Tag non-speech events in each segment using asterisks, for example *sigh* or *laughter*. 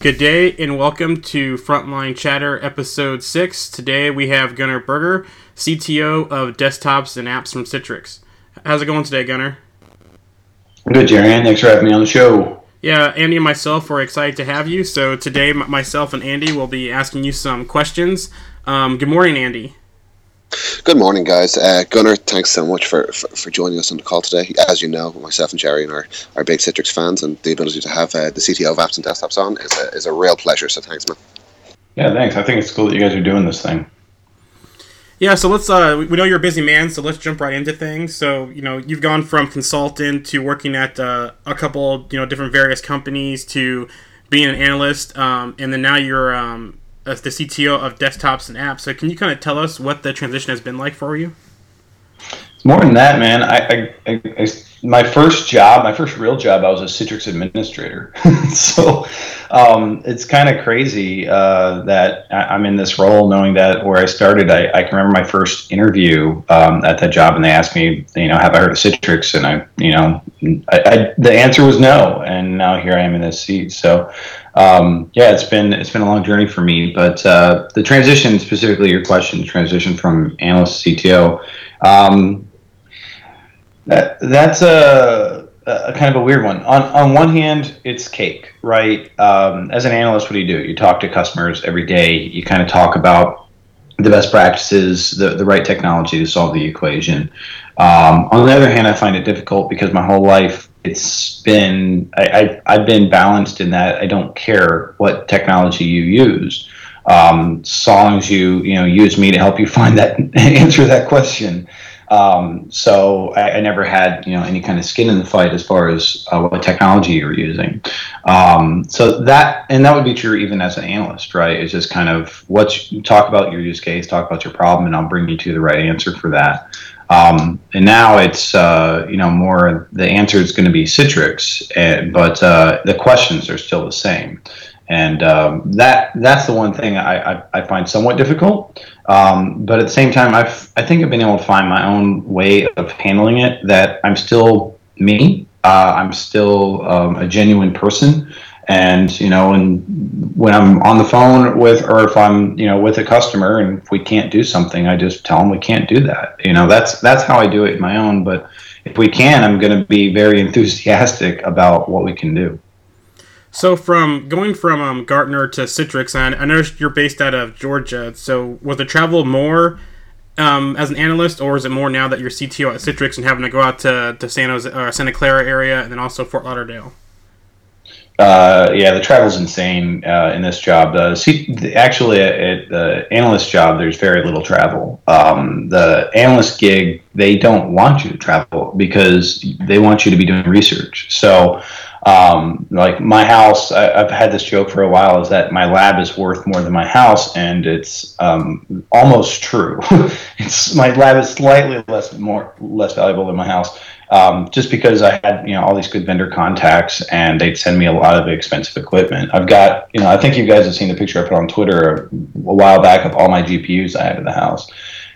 Good day and welcome to Frontline Chatter episode 6. Today we have Gunnar Berger, CTO of desktops and apps from Citrix. How's it going today, Gunnar? Good, Jerry. Thanks for having me on the show. Yeah, Andy and myself are excited to have you. So today, myself and Andy will be asking you some questions. Um, good morning, Andy. Good morning, guys. Uh, Gunnar, thanks so much for, for, for, joining us on the call today. As you know, myself and Jerry and our, our big Citrix fans, and the ability to have uh, the CTO of apps and desktops on is a, is a real pleasure. So thanks, man. Yeah, thanks. I think it's cool that you guys are doing this thing. Yeah, so let's. Uh, we know you're a busy man, so let's jump right into things. So you know, you've gone from consultant to working at uh, a couple, you know, different various companies to being an analyst, um, and then now you're um, as the CTO of desktops and apps. So can you kind of tell us what the transition has been like for you? It's more than that, man. I, I, I, my first job, my first real job, I was a Citrix administrator. *laughs* so um, it's kind of crazy uh, that I'm in this role, knowing that where I started, I, I can remember my first interview um, at that job, and they asked me, you know, have I heard of Citrix? And I, you know, I, the answer was no, and now here I am in this seat. So um, yeah, it's been it's been a long journey for me, but uh, the transition, specifically your question, transition from analyst to CTO, um, that that's a, a, kind of a weird one. On on one hand, it's cake, right? Um, as an analyst, what do you do? You talk to customers every day. You kind of talk about the best practices, the, the right technology to solve the equation. Um, on the other hand, I find it difficult because my whole life it's been I, I, have been balanced in that I don't care what technology you use, um, you you know use me to help you *laughs* find that answer that question. Um, so I, I, never had you know any kind of skin in the fight as far as uh, what technology you're using. Um, so that and that would be true even as an analyst, right? It's just kind of what talk about your use case, talk about your problem, and I'll bring you to the right answer for that. Um, and now it's uh, you know more the answer is going to be Citrix, and, but uh, the questions are still the same and um, that that's the one thing I, I, I find somewhat difficult. Um, but at the same time, I've I think I've been able to find my own way of handling it. That I'm still me. Uh, I'm still um, a genuine person, and you know, and when I'm on the phone with, or if I'm you know with a customer, and if we can't do something, I just tell them we can't do that. You know, that's that's how I do it my own. But if we can, I'm going to be very *laughs* enthusiastic about what we can do. So from going from um, Gartner to Citrix, and I noticed you're based out of Georgia. So was the travel more um, as an analyst, or is it more now that you're CTO at Citrix and having to go out to, to San Jose, or Santa Clara area, and then also Fort Lauderdale? Uh, yeah, the travel's insane uh, in this job. Uh, see, actually, at the analyst job, there's very little travel. Um, the analyst gig, they don't want you to travel because they want you to be doing research. So um, like my house, I, have had this joke for a while, is that my lab is worth more than my house, and it's um, almost true. *laughs* it's my lab is slightly less more less valuable than my house, um, just because I had you know all these good vendor contacts, and they'd send me a lot of expensive equipment. I've got you know I think you guys have seen the picture I put on Twitter a while back of all my GPUs I had in the house.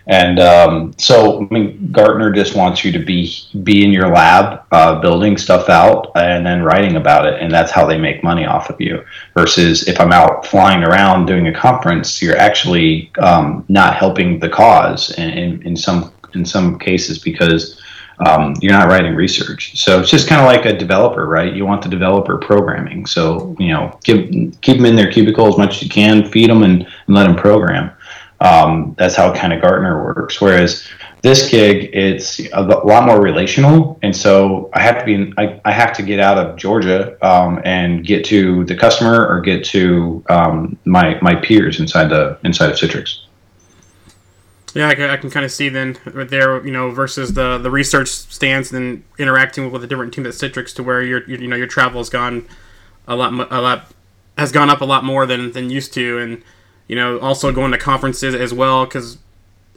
And um, so, I mean, Gartner just wants you to be be in your lab, uh, building stuff out, and then writing about it, and that's how they make money off of you. Versus if I'm out flying around doing a conference, you're actually um, not helping the cause in, in, in, some in some cases because um, you're not writing research. So it's just kind of like a developer, right? You want the developer programming. So you know, give keep them in their cubicle as much as you can, feed them, and, and let them program. Um, that's how kind of Gartner works. Whereas this gig, it's a lot more relational, and so I have to be, I, I have to get out of Georgia um, and get to the customer or get to um, my my peers inside the inside of Citrix. Yeah, I can, I can kind of see then right there, you know, versus the the research stance and interacting with a different team at Citrix, to where your you know your travel has gone a lot a lot has gone up a lot more than than used to, and you know, also going to conferences as well because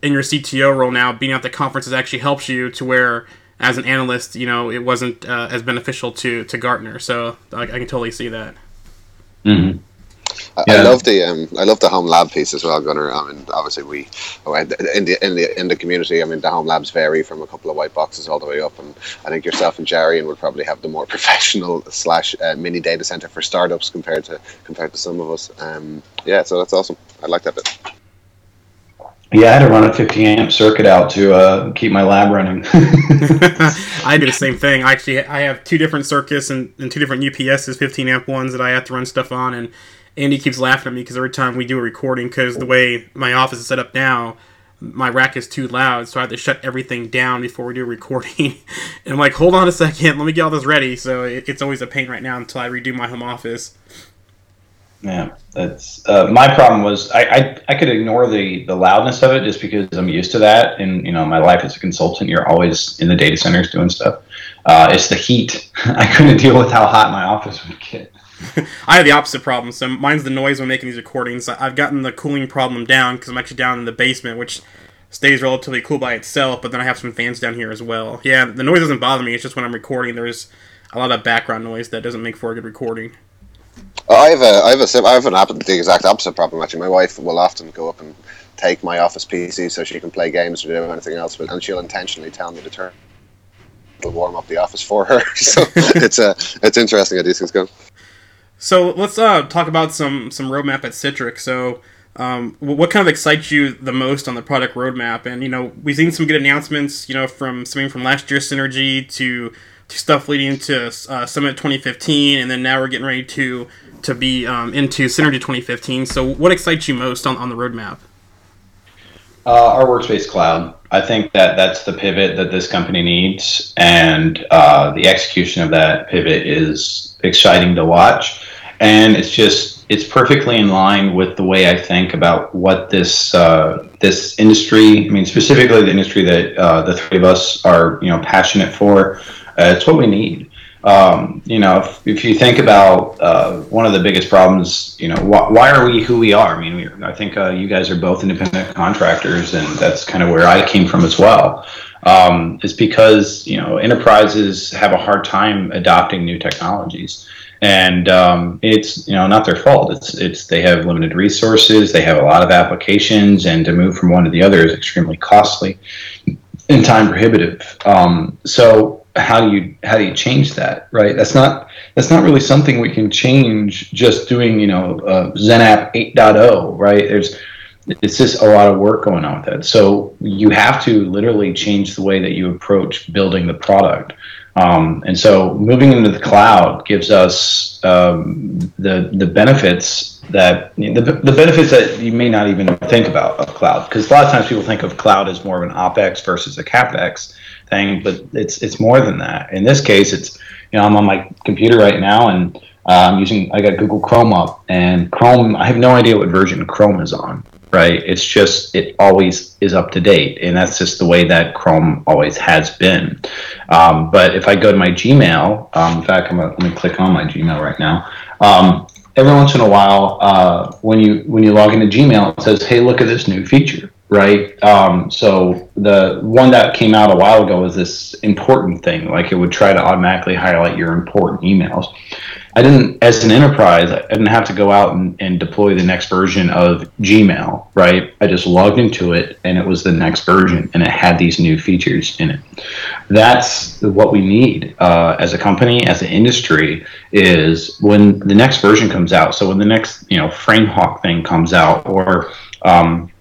in your CTO role now, being at the conferences actually helps you to where as an analyst, you know, it wasn't uh, as beneficial to to Gartner. So I, I, can totally see that. Mm-hmm. I, yeah. I love the um, I love the home lab piece as well, Gunnar. I mean, obviously we oh, in the in the in the community. I mean, the home labs vary from a couple of white boxes all the way up, and I think yourself and Jerry and would probably have the more *laughs* professional slash uh, mini data center for startups compared to compared to some of us. Um, yeah, so that's awesome. I like that bit. Yeah, I had to run a 50 amp circuit out to uh, keep my lab running. *laughs* *laughs* I do the same thing. Actually, I have two different circuits and, and two different UPSs, 15 amp ones that I have to run stuff on. And Andy keeps laughing at me because every time we do a recording, because the way my office is set up now, my rack is too loud, so I have to shut everything down before we do a recording. *laughs* and I'm like, hold on a second, let me get all this ready. So it, it's always a pain right now until I redo my home office. Yeah, that's uh, my problem. Was I, I I could ignore the the loudness of it just because I'm used to that, and you know my life as a consultant, you're always in the data centers doing stuff. Uh, it's the heat. *laughs* I couldn't deal with how hot my office would get. *laughs* I have the opposite problem. So mine's the noise when making these recordings. I've gotten the cooling problem down because I'm actually down in the basement, which stays relatively cool by itself. But then I have some fans down here as well. Yeah, the noise doesn't bother me. It's just when I'm recording, there's a lot of background noise that doesn't make for a good recording. I have a I have a I have an app the exact opposite problem actually. My wife will often go up and take my office PC so she can play games or do anything else, but and she'll intentionally tell me to turn to warm up the office for her. *laughs* so *laughs* it's a uh, it's interesting how these things go. So let's uh, talk about some some roadmap at Citrix. So. Um, what kind of excites you the most on the product roadmap? And you know, we've seen some good announcements. You know, from something from last year's Synergy to, to stuff leading to uh, Summit 2015, and then now we're getting ready to to be um, into Synergy 2015. So, what excites you most on, on the roadmap? Uh, our workspace cloud. I think that that's the pivot that this company needs, and uh, the execution of that pivot is exciting to watch. And it's just it's perfectly in line with the way I think about what this uh, this industry. I mean, specifically the industry that uh, the three of us are you know passionate for. Uh, it's what we need. Um, you know, if, if, you think about uh, one of the biggest problems, you know, wh- why are we who we are? I mean, we, I think uh, you guys are both independent contractors, and that's kind of where I came from as well. Um, is because you know enterprises have a hard time adopting new technologies, and um, it's you know not their fault. It's it's they have limited resources, they have a lot of applications, and to move from one to the other is extremely costly and time prohibitive. Um, so how do you how do you change that right? That's not that's not really something we can change just doing you know uh, XenApp 8.0 right? There's it's just a lot of work going on with that so you have to literally change the way that you approach building the product um, and so moving into the cloud gives us um, the the benefits that the, the benefits that you may not even think about of cloud because a lot of times people think of cloud as more of an opex versus a capex thing, but it's it's more than that. In this case, it's you know I'm on my computer right now and uh, I'm using I got Google Chrome up and Chrome. I have no idea what version Chrome is on. Right? It's just it always is up to date, and that's just the way that Chrome always has been. Um, but if I go to my Gmail, um, in fact, I'm gonna, let me click on my Gmail right now. Um, every once in a while, uh, when you when you log into Gmail, it says, "Hey, look at this new feature." right? Um, so the one that came out a while ago was this important thing, like it would try to automatically highlight your important emails. I didn't, as an enterprise, I didn't have to go out and, and deploy the next version of Gmail, right? I just logged into it and it was the next version and it had these new features in it. That's what we need uh, as a company, as an industry, is when the next version comes out. So when the next, you know, FrameHawk thing comes out or, um,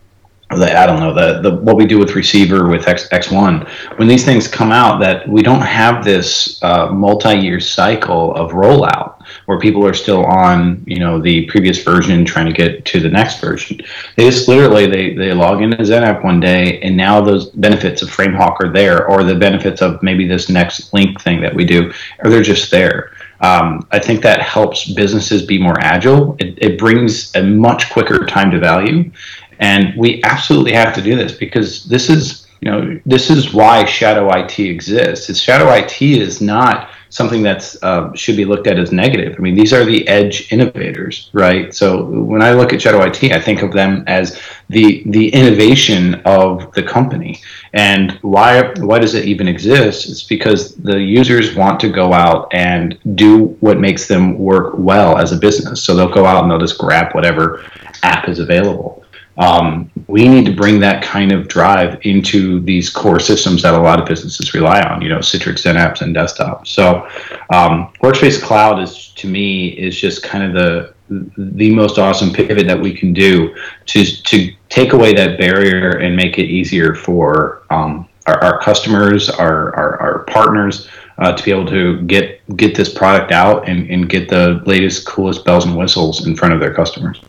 the, I don't know the, the what we do with receiver with X, X1 when these things come out that we don't have this uh, multi-year cycle of rollout where people are still on you know the previous version trying to get to the next version. They just literally they, they log into XenApp one day and now those benefits of FrameHawk are there or the benefits of maybe this next link thing that we do or they're just there. Um, I think that helps businesses be more agile. It, it brings a much quicker time to value, and we absolutely have to do this because this is, you know, this is why shadow IT exists. It's shadow IT is not something that's uh, should be looked at as negative. I mean, these are the edge innovators, right? So when I look at Shadow IT, I think of them as the the innovation of the company. And why why does it even exist? It's because the users want to go out and do what makes them work well as a business. So they'll go out and they'll just grab whatever app is available. Um, we need to bring that kind of drive into these core systems that a lot of businesses rely on. You know, Citrix XenApp and desktop. So, um, Workspace Cloud is to me is just kind of the the most awesome pivot that we can do to to take away that barrier and make it easier for um, our, our, customers, our our, our partners. Uh, to be able to get get this product out and, and get the latest, coolest bells and whistles in front of their customers.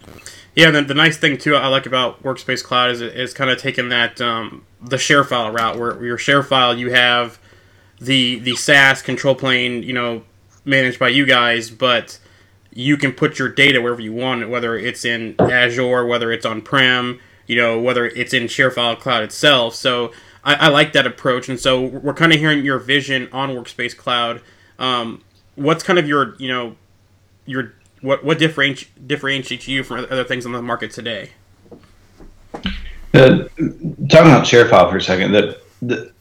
Yeah, the, the nice thing too I like about Workspace Cloud is is kind of taking that um, the ShareFile route where your ShareFile you have the the SaaS control plane you know managed by you guys, but you can put your data wherever you want, whether it's in Azure, whether it's on prem, you know, whether it's in ShareFile Cloud itself. So I, I like that approach, and so we're kind of hearing your vision on Workspace Cloud. Um, what's kind of your you know your what what differentiates differentiates you from other things on the market today? Uh, talking about ShareFile for a second, that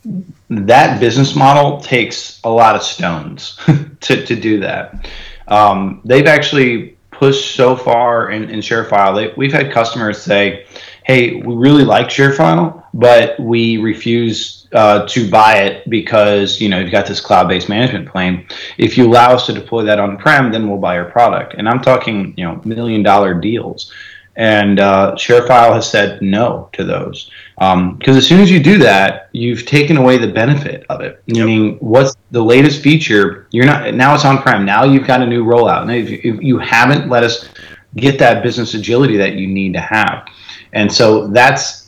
that business model takes a lot of stones *laughs* to, to do that. Um, they've actually pushed so far in, in ShareFile. They, we've had customers say, "Hey, we really like ShareFile, but we refuse uh, to buy it because you know you've got this cloud-based management plane. If you allow us to deploy that on-prem, then we'll buy your product. And I'm talking you know million-dollar deals. And uh, ShareFile has said no to those because um, as soon as you do that, you've taken away the benefit of it. Meaning, yep. what's the latest feature? You're not now it's on-prem. Now you've got a new rollout. Now if you, if you haven't let us get that business agility that you need to have, and so that's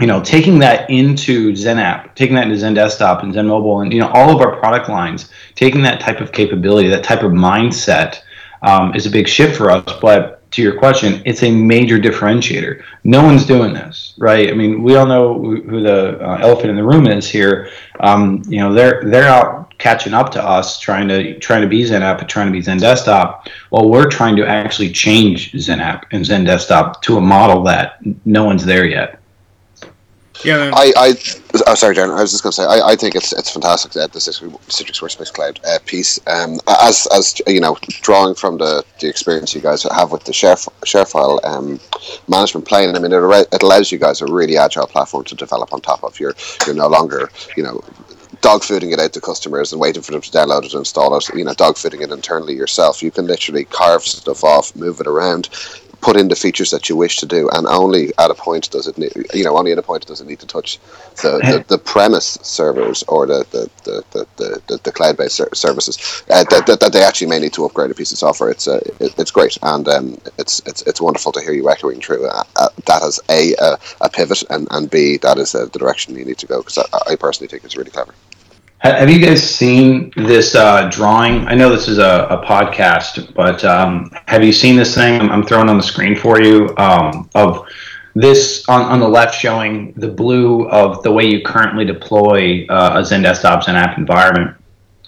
you know, taking that into XenApp, taking that into XenDesktop and XenMobile, and you know, all of our product lines, taking that type of capability, that type of mindset, um, is a big shift for us. But to your question, it's a major differentiator. No one's doing this, right? I mean, we all know who the uh, elephant in the room is here. Um, you know, they're they're out catching up to us, trying to trying to be XenApp and trying to be XenDesktop. While we're trying to actually change XenApp and XenDesktop to a model that no one's there yet. Yeah. I, I, oh, sorry, Jarian. I was just going to say, I, I think it's it's fantastic that the Citrix Workspace Cloud uh, piece, um, as as you know, drawing from the, the experience you guys have with the share ShareFile um, management plane. I mean, it, it allows you guys a really agile platform to develop on top of. You're you're no longer you know dog fooding it out to customers and waiting for them to download it and install it, you know, dog fooding it internally yourself. You can literally carve stuff off, move it around, put in the features that you wish to do, and only at a point does it need, you know, only at a point does it need to touch the, the, the premise servers or the the, the, the, the, the cloud based services uh, that, that, that, they actually may need to upgrade a piece of software. It's uh, it, it's great, and um, it's it's it's wonderful to hear you echoing through uh, uh, that as a, a, a pivot, and and b that is uh, the direction you need to go because I, I personally think it's really clever. Have you guys seen this uh, drawing? I know this is a, a podcast, but um, have you seen this thing? I'm, throwing on the screen for you um, of this on, on the left showing the blue of the way you currently deploy uh, a XenDesktop Zen app environment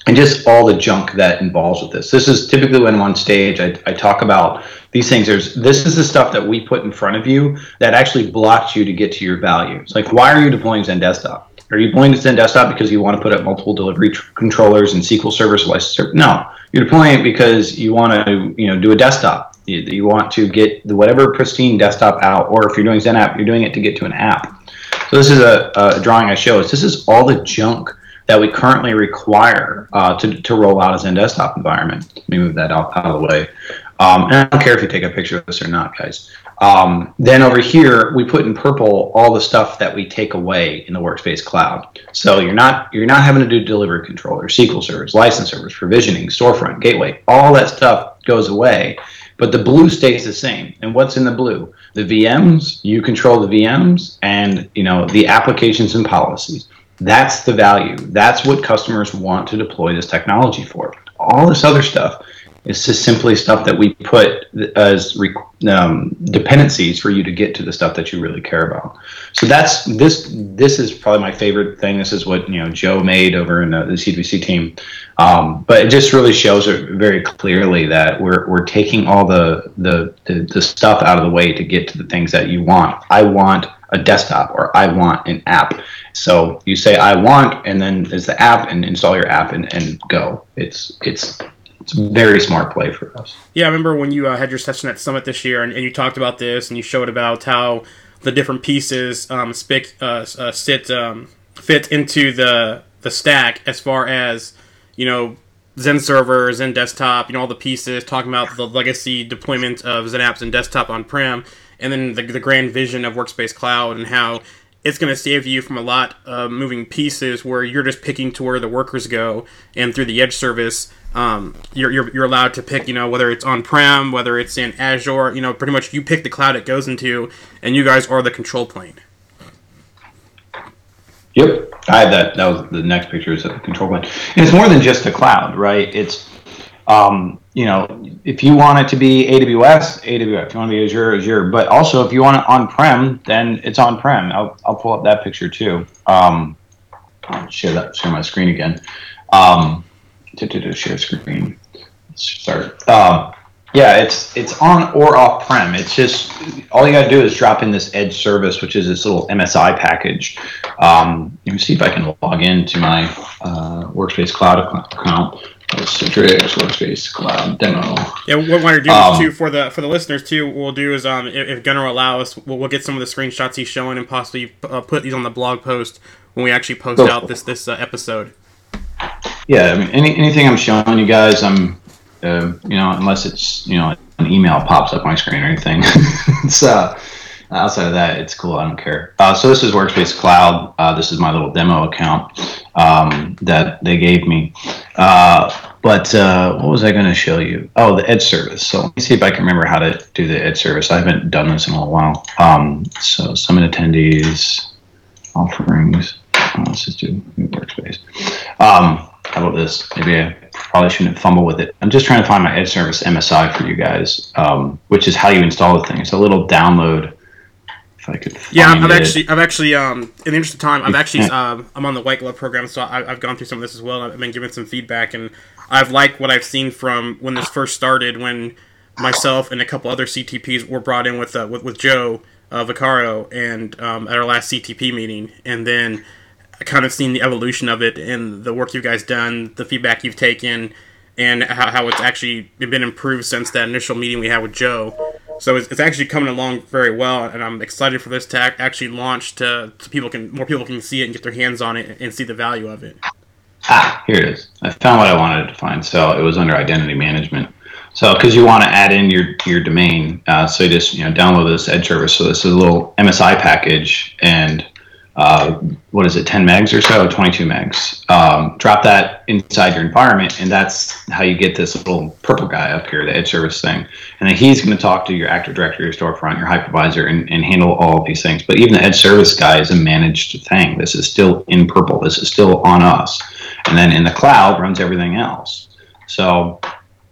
and just all the junk that involves with this. This is typically when I'm on stage, I, I talk about these things. There's this is the stuff that we put in front of you that actually blocks you to get to your value. It's like, why are you deploying XenDesktop? Are you deploying to XenDesktop because you want to put up multiple delivery tr- controllers and SQL Server license? No, you're deploying it because you want to, you know, do a desktop. You, you want to get the whatever pristine desktop out, or if you're doing XenApp, you're doing it to get to an app. So this is a, a drawing I show. This is all the junk that we currently require uh, to, to roll out a XenDesktop environment. Let me move that out, out of the way. Um, and I don't care if you take a picture of this or not, guys. Um, then over here, we put in purple all the stuff that we take away in the Workspace Cloud. So you're not you're not having to do delivery controller, SQL servers, license servers, provisioning, storefront, gateway. All that stuff goes away, but the blue stays the same. And what's in the blue? The VMs. You control the VMs, and you know the applications and policies. That's the value. That's what customers want to deploy this technology for. All this other stuff It's just simply stuff that we put as um, dependencies for you to get to the stuff that you really care about. So that's this. This is probably my favorite thing. This is what you know Joe made over in the, the C2C team. Um, but it just really shows it very clearly that we're we're taking all the, the the the stuff out of the way to get to the things that you want. I want a desktop or I want an app. So you say I want, and then there's the app, and install your app and, and go. It's it's it's a very smart play for us. Yeah, I remember when you uh, had your session at Summit this year, and, and, you talked about this, and you showed about how the different pieces um, uh, uh, sit um, fit into the the stack as far as you know XenServer, Zen desktop, you know all the pieces. Talking about the legacy deployment of XenApps and desktop on prem, and then the, the grand vision of Workspace Cloud and how it's going to save you from a lot of moving pieces where you're just picking to where the workers go, and through the edge service, um, you're, you're, you're allowed to pick, you know, whether it's on-prem, whether it's in Azure, you know, pretty much you pick the cloud it goes into, and you guys are the control plane. Yep, I had that. That was the next picture is the control plane. And it's more than just a cloud, right? It's um, you know, if you want it to be AWS, AWS. If you want to be Azure, Azure. But also, if you want it on-prem, then it's on-prem. I'll, I'll pull up that picture too. Um, I'll share that. Share my screen again. Um, to, to, to share screen. Start. Um, yeah, it's it's on or off prem. It's just all you got to do is drop in this Edge service, which is this little MSI package. Um, let me see if I can log into my uh, Workspace Cloud account. Citrix Workspace Cloud demo. Yeah, what we're doing um, too for the for the listeners too, what we'll do is um, if, if Gunnar will allow us, we'll, we'll get some of the screenshots he's showing and possibly uh, put these on the blog post when we actually post out this this uh, episode. Yeah, I mean, any, anything I'm showing you guys, I'm uh, you know, unless it's you know an email pops up my screen or anything. *laughs* so uh, outside of that, it's cool. I don't care. Uh, so this is Workspace Cloud. Uh, this is my little demo account um, that they gave me. Uh, but uh, what was I going to show you? Oh, the Edge service. So let me see if I can remember how to do the Edge service. I haven't done this in a while. Um, so summit attendees, offerings. Let's just do Workspace. Um, how about this? Maybe I probably shouldn't fumble with it. I'm just trying to find my Edge service MSI for you guys, um, which is how you install the thing. It's a little download if I could. yeah, I've it. actually, I've actually, um, in the interest of time, I've actually, uh, I'm on the White Glove program, so I, have gone through some of this as well. I've been given some feedback, and I've liked what I've seen from when this first started, when myself and a couple other CTPs were brought in with uh, with, with Joe uh, Vaccaro and um, at our last CTP meeting, and then kind of seen the evolution of it and the work you guys done, the feedback you've taken, and how, how it's actually been improved since that initial meeting we had with Joe. So it's, it's actually coming along very well, and I'm excited for this to actually launch to, people can more people can see it and get their hands on it and see the value of it. Ah, here it is. I found what I wanted to find. So it was under identity management. So because you want to add in your your domain, uh, so you just you know download this Edge service. So this is a little MSI package, and uh, what is it, 10 megs or so, 22 megs. Um, drop that inside your environment, and that's how you get this little purple guy up here, the edge service thing. And then he's going to talk to your Active Directory, your storefront, your hypervisor, and, and handle all of these things. But even the edge service guy is a managed thing. This is still in purple. This is still on us. And then in the cloud runs everything else. So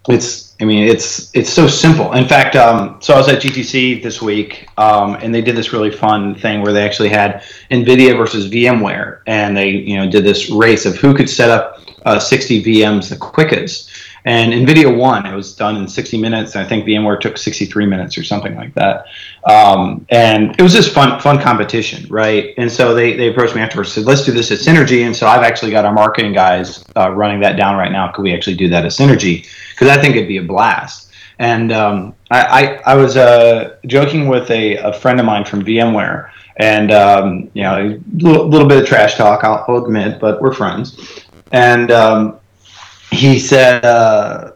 it's I mean, it's it's so simple. In fact, um, so I was at GTC this week, um, and they did this really fun thing where they actually had NVIDIA versus VMware, and they you know did this race of who could set up uh, 60 VMs the quickest. And NVIDIA won. It was done in 60 minutes. I think VMware took 63 minutes or something like that. Um, and it was just fun, fun competition, right? And so they, they approached me afterwards, said, let's do this at Synergy. And so I've actually got our marketing guys uh, running that down right now. Could we actually do that at Synergy? Because I think it'd be a blast. And um, I, I, I, was uh, joking with a, a friend of mine from VMware, and um, you know, a little, little, bit of trash talk, I'll, admit, but we're friends. And um, he said uh,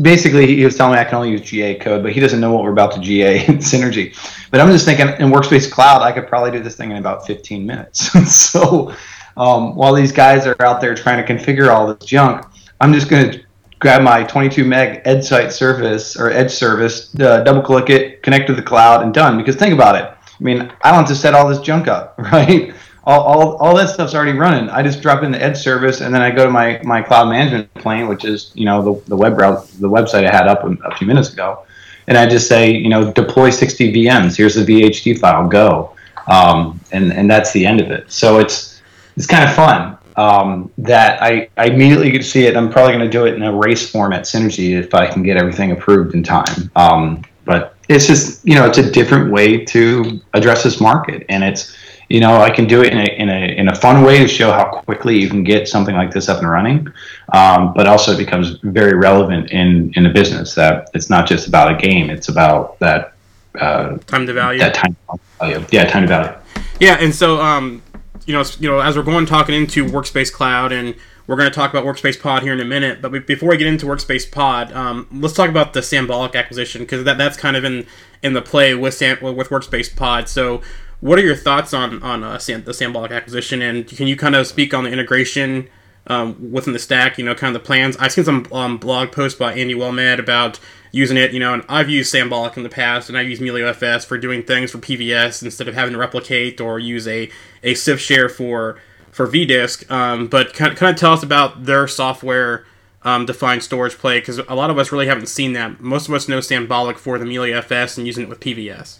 basically he was telling me I can only use GA code, but he doesn't know what we're about to GA in *laughs* Synergy. But I'm just thinking in Workspace Cloud, I could probably do this thing in about 15 minutes. *laughs* so um, while these guys are out there trying to configure all this junk, I'm just going to grab my 22 meg edge site service or edge service, uh, double click it, connect to the cloud, and done. Because think about it. I mean, I don't have to set all this junk up, *laughs* right? All, all, all that stuff's already running. I just drop in the edge service, and then I go to my, my cloud management plane, which is you know the, the web browser, the website I had up a few minutes ago, and I just say you know deploy 60 VMs. Here's the VHD file. Go, um, and and that's the end of it. So it's it's kind of fun. Um, that I, I immediately to see it. I'm probably going to do it in a race form at Synergy if I can get everything approved in time. Um, but it's just you know it's a different way to address this market, and it's you know I can do it in a in a in a fun way to show how quickly you can get something like this up and running, um, but also it becomes very relevant in in a business that it's not just about a game; it's about that uh, time to value. That time to value, yeah, time to value. Yeah, and so um, you know, you know, as we're going talking into Workspace Cloud and we're going to talk about Workspace Pod here in a minute, but before we get into Workspace Pod, um, let's talk about the Sanbolic acquisition because that, that's kind of in in the play with Sam, with Workspace Pod. So, what are your thoughts on on uh, the Sanbolic acquisition, and can you kind of speak on the integration um, within the stack? You know, kind of the plans. I've seen some um, blog posts by Andy Wellmed about using it. You know, and I've used Sanbolic in the past, and I've used MelioFS for doing things for PVS instead of having to replicate or use a a CIFS share for for vDisk. Um, but kind of, kind of tell us about their software um, defined storage play because a lot of us really haven't seen that. Most of us know Sanbolic for the MelioFS and using it with PVS.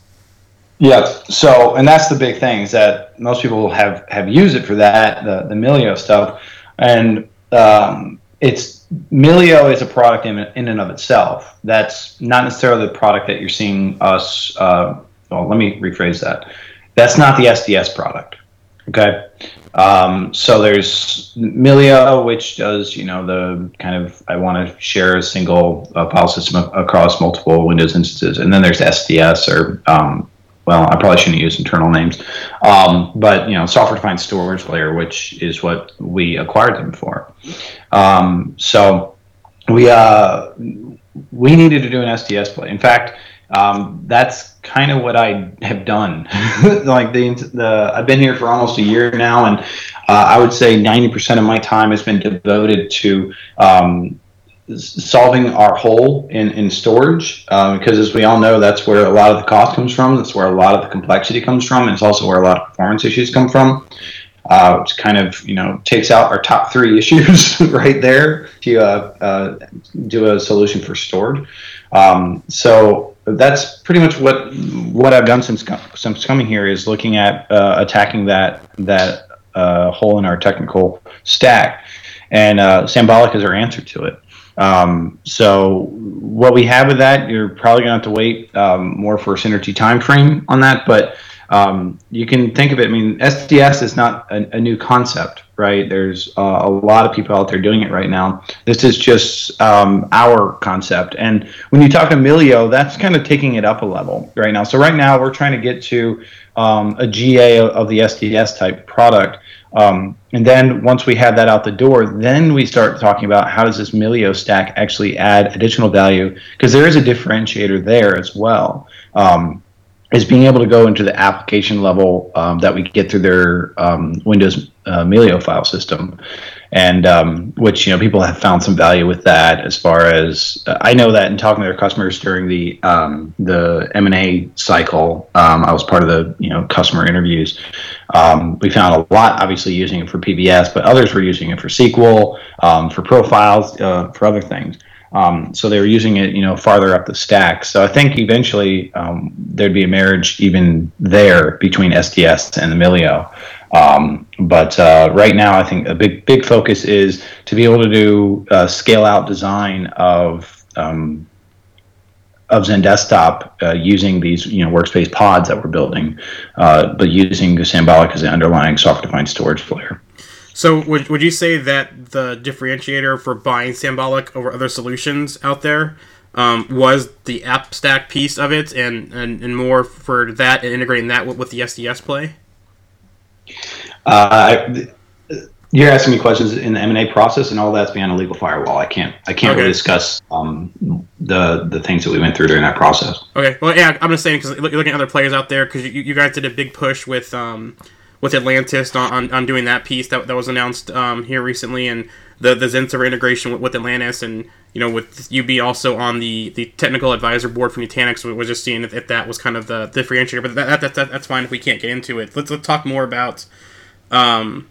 Yeah. So, and that's the big thing is that most people have have used it for that the the Melio stuff, and um, it's Melio is a product in, in and of itself. That's not necessarily the product that you're seeing us. Uh, well, let me rephrase that. That's not the SDS product. Okay. Um, so there's Melio, which does, you know, the kind of, I want to share a single uh, file system across multiple Windows instances. And then there's SDS or, um, well, I probably shouldn't use internal names, um, but, you know, software defined storage layer, which is what we acquired them for. Um, so we, uh, we needed to do an SDS play. In fact, um, that's kind of what I have done. *laughs* like the, the, I've been here for almost a year now, and uh, I would say 90% of my time has been devoted to um, solving our hole in, in storage. Because as we all know, that's where a lot of the cost comes from. That's where a lot of the complexity comes from, and it's also where a lot of performance issues come from. Uh, which kind of you know takes out our top three *laughs* issues right there to uh, uh, do a solution for stored. Um, so that's pretty much what what I've done since since coming here is looking at uh, attacking that that uh, hole in our technical stack, and uh, Sanbolic is our answer to it. Um, so what we have with that, you're probably going to have to wait um, more for a synergy time frame on that, but um, you can think of it. I mean, SDS is not a, a new concept, right? There's uh, a lot of people out there doing it right now. This is just um, our concept. And when you talk to Melio, that's kind of taking it up a level right now. So right now we're trying to get to um, a GA of the SDS type product. Um, and then once we have that out the door, then we start talking about how does this Melio stack actually add additional value? Because there is a differentiator there as well. Um, is being able to go into the application level um, that we get through their um, Windows uh, Melio file system, and um, which you know people have found some value with that. As far as uh, I know that in talking to their customers during the um, the M and A cycle, um, I was part of the you know customer interviews. Um, we found a lot, obviously, using it for PVS, but others were using it for SQL, for profiles, uh, for other things. Um, so they were using it, you know, farther up the stack. So I think eventually um, there'd be a marriage even there between SDS and the Melio. Um, but uh, right now, I think a big big focus is to be able to do uh, scale out design of um, of XenDesktop uh, using these you know workspace pods that we're building, uh, but using Sanbolic as the underlying software defined storage layer. So would, would you say that the differentiator for buying Sanbolic over other solutions out there um, was the app stack piece of it, and, and, and more for that and integrating that with, with the SDS play? Uh, you're asking me questions in the M and A process, and all that's behind a legal firewall. I can't I can't okay. really discuss um, the the things that we went through during that process. Okay, well, yeah, I'm just saying because you're looking at other players out there because you, you guys did a big push with. Um, with Atlantis on, on, on, doing that piece that, that was announced um, here recently, and the the XenServer integration with, with, Atlantis, and you know with you be also on the, the technical advisor board for Nutanix. We was just seeing if, if, that was kind of the differentiator, but that, that, that, that's fine if we can't get into it. Let's let's talk more about um,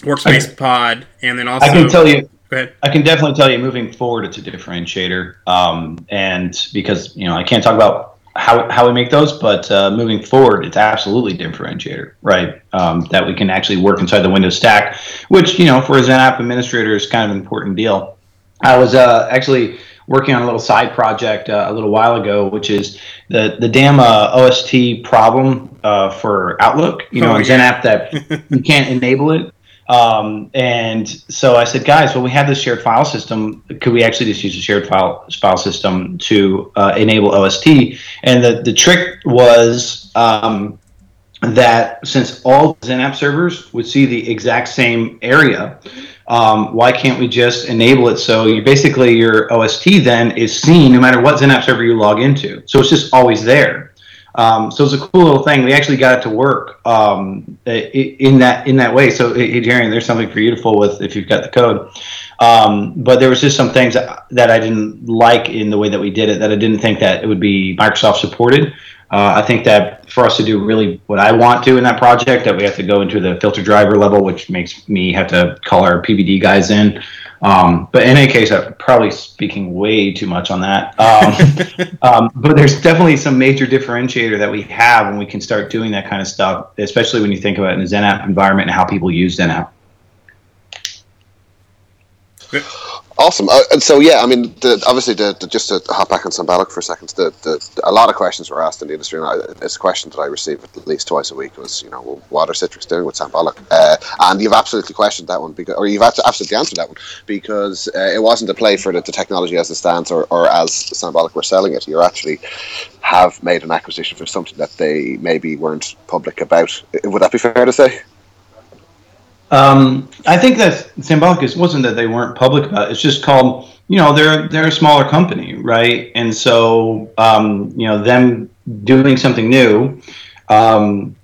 Workspace Pod, and then also I can tell you. Go ahead. I can definitely tell you, moving forward, it's a differentiator, um, and because you know I can't talk about how, how we make those, but uh, moving forward, it's absolutely differentiator, right? Um, that we can actually work inside the Windows stack, which you know for a XenApp administrator is kind of an important deal. I was uh, actually working on a little side project uh, a little while ago, which is the the damn uh, OST problem uh, for Outlook. You know, Oh, in yeah. XenApp that *laughs* you can't enable it. Um, and so I said, guys, well, we have this shared file system. Could we actually just use a shared file file system to uh, enable OST? And the the trick was. Um, that since all XenApp servers would see the exact same area, um, why can't we just enable it so you basically your OST then is seen no matter what XenApp server you log into. So it's just always there. Um, so it's a cool little thing. We actually got it to work um, in that in that way. So hey, there's something for you to with if you've got the code. Um, but there was just some things that, that I didn't like in the way that we did it that I didn't think that it would be Microsoft supported. Uh, I think that for us to do really what I want to in that project, that we have to go into the filter driver level, which makes me have to call our PVD guys in. Um, but in any case, I'm probably speaking way too much on that. Um, *laughs* um, but there's definitely some major differentiator that we have when we can start doing that kind of stuff, especially when you think about it in a XenApp environment and how people use XenApp. Awesome. Uh, and so, yeah, I mean, the, obviously, the, the, just to hop back on Sanbolic for a second, a lot of questions were asked in the industry, and I, it's a question that I receive at least twice a week was, you know, well, what are Citrix doing with Sanbolic? Uh, and you've absolutely questioned that one, because, or you've absolutely answered that one, because uh, it wasn't a play for the, technology as it stands or, or as Sanbolic were selling it. You actually have made an acquisition for something that they maybe weren't public about. Would that be fair to say? Um, I think that Sanbolic wasn't that they weren't public about it. It's just called, you know, they're they're a smaller company, right? And so, um, you know, them doing something new, um,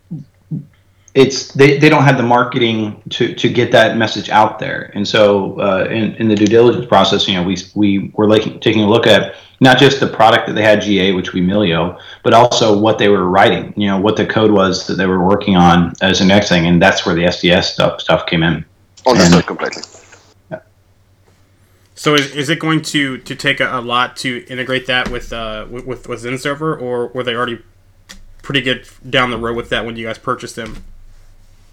it's they, they don't have the marketing to, to get that message out there. And so, uh, in, in the due diligence process, you know, we we were like taking a look at not just the product that they had GA, which we Melio, but also what they were writing. You know, what the code was that they were working on as the next thing, and that's where the SDS stuff stuff came in. Understood And- completely. So is, is it going to, to take a, a lot to integrate that with uh with with, with XenServer, or were they already pretty good down the road with that when you guys purchased them?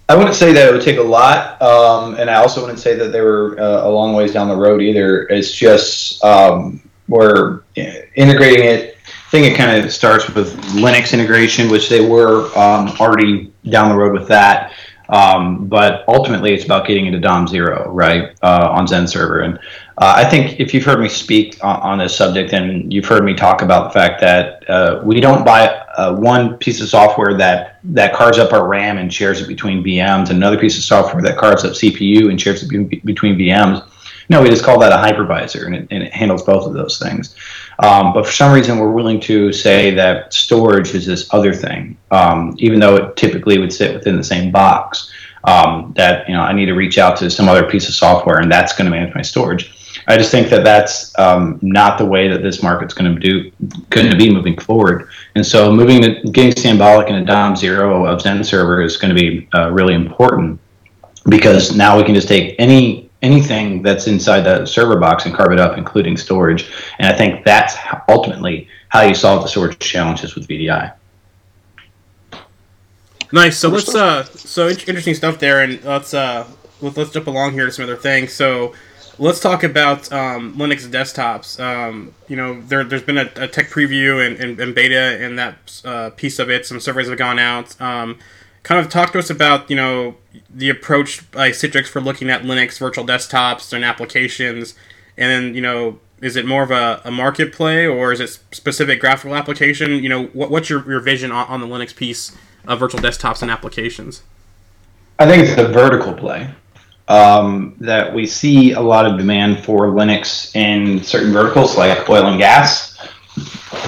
I wouldn't say that it would take a lot, um, and I also wouldn't say that they were uh, a long ways down the road either. It's just um, we're integrating it. I think it kind of starts with Linux integration, which they were um, already down the road with that. Um, but ultimately, it's about getting into DOM zero, right, uh, on XenServer. And uh, I think if you've heard me speak on, on this subject, and you've heard me talk about the fact that uh, we don't buy uh, one piece of software that that carves up our RAM and shares it between VMs, and another piece of software that carves up CPU and shares it be- between VMs. No, we just call that a hypervisor, and it, and it handles both of those things. Um, but for some reason, we're willing to say that storage is this other thing, um, even though it typically would sit within the same box. Um, that you know, I need to reach out to some other piece of software, and that's going to manage my storage. I just think that that's um, not the way that this market's going to do, going to be moving forward. And so, moving to getting Sanbolic and a DOM zero of XenServer is going to be uh, really important because now we can just take any anything that's inside the server box and carve it up, including storage. And I think that's ultimately how you solve the storage challenges with VDI. Nice. So let's uh so interesting stuff there, and let's uh let's, let's jump along here to some other things. So let's talk about um, Linux desktops. Um, you know, there there's been a, a tech preview and, and, and beta in that uh, piece of it. Some surveys have gone out. Um, kind of talk to us about you know the approach by Citrix for looking at Linux virtual desktops and applications, and then you know. Is it more of a, a market play or is it specific graphical application? You know, what, what's your, your vision on, on the Linux piece of virtual desktops and applications? I think it's a vertical play. Um, that we see a lot of demand for Linux in certain verticals like oil and gas,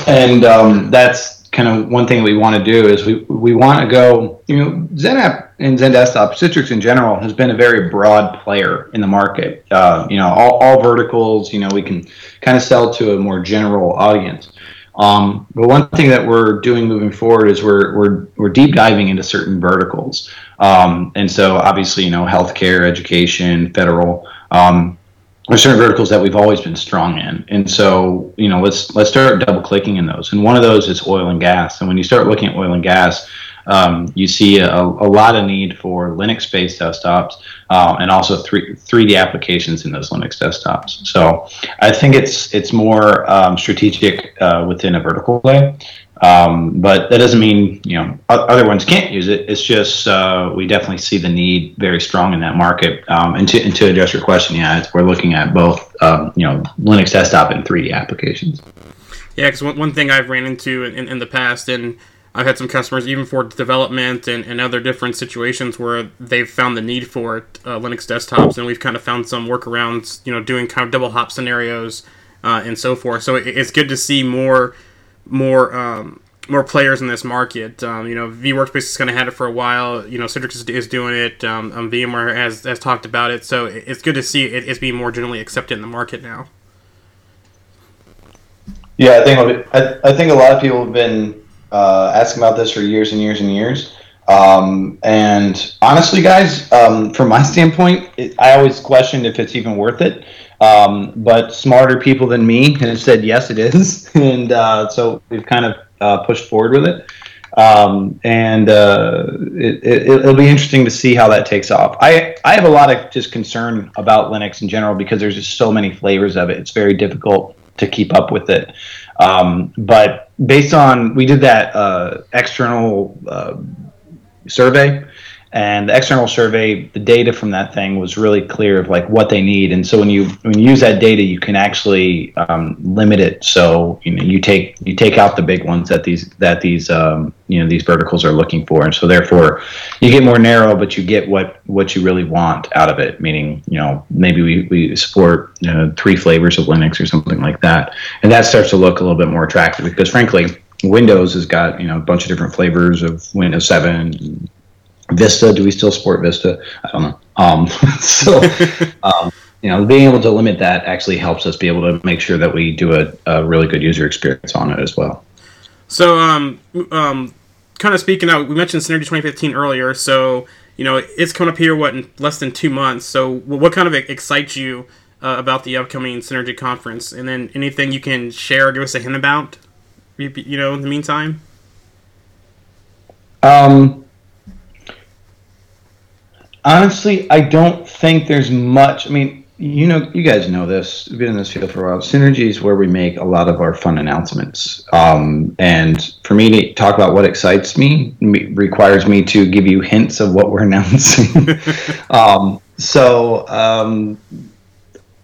and um, that's kind of one thing we want to do is we we want to go. You know, XenApp and XenDesktop, Citrix in general, has been a very broad player in the market. Uh, you know, all, all verticals. You know, we can kind of sell to a more general audience. Um, but one thing that we're doing moving forward is we're we're we're deep diving into certain verticals, um, and so obviously you know healthcare, education, federal. Um, there's certain verticals that we've always been strong in, and so you know let's let's start double clicking in those. And one of those is oil and gas. And when you start looking at oil and gas, um, you see a, a, lot of need for Linux-based desktops uh, and also 3, 3D applications in those Linux desktops. So I think it's it's more um, strategic uh, within a vertical way. Um, but that doesn't mean you know other ones can't use it. It's just uh, we definitely see the need very strong in that market. Um, and, to, and to address your question, yeah, we're looking at both um, you know Linux desktop and 3D applications. Yeah, because one, one thing I've ran into in, in, the past, and I've had some customers, even for development and, and other different situations, where they've found the need for uh, Linux desktops, and we've kind of found some workarounds, you know, doing kind of double hop scenarios uh, and so forth. So it, it's good to see more, more, um, more players in this market. Um, you know, vWorkspace has kind of had it for a while. You know, Citrix is, is doing it. Um, um VMware has, has talked about it. So it's good to see it, it's being more generally accepted in the market now. Yeah, I think I, I think a lot of people have been uh, asking about this for years and years and years. Um, and honestly, guys, um, from my *laughs* standpoint, it, I always questioned if it's even worth it. Um, but smarter people than me *laughs* have said yes, it is, *laughs* and uh, so we've kind of uh, pushed forward with it. Um, and uh, it, will it, be interesting to see how that takes off. I I have a lot of just concern about Linux in general because there's just so many flavors of it. It's very difficult to keep up with it. Um, but based on we did that uh, external uh, survey and the external survey the data from that thing was really clear of like what they need. And so when you when you use that data you can actually um, limit it. So you know you take you take out the big ones that these that these um, you know these verticals are looking for. And so therefore you get more narrow but you get what what you really want out of it. Meaning you know maybe we, we support you know, three flavors of linux or something like that. And that starts to look a little bit more attractive because frankly windows has got you know a bunch of different flavors of windows 7 Vista, do we still support Vista? I don't know. Um, *laughs* so, *laughs* um, you know, being able to limit that actually helps us be able to make sure that we do a, a really good user experience on it as well. So, um, um, kind of speaking out, we mentioned Synergy 2015 earlier. So, you know, it's coming up here, what, in less than two months. So, what kind of excites you uh, about the upcoming Synergy conference? And then anything you can share, give us a hint about, you, you know, in the meantime? Um, honestly, I don't think there's much. I mean, you know, you guys know this. We've been in this field for a while. Synergy is where we make a lot of our fun announcements. Um, and for me to talk about what excites me, me requires me to give you hints of what we're *laughs* announcing. um, so um,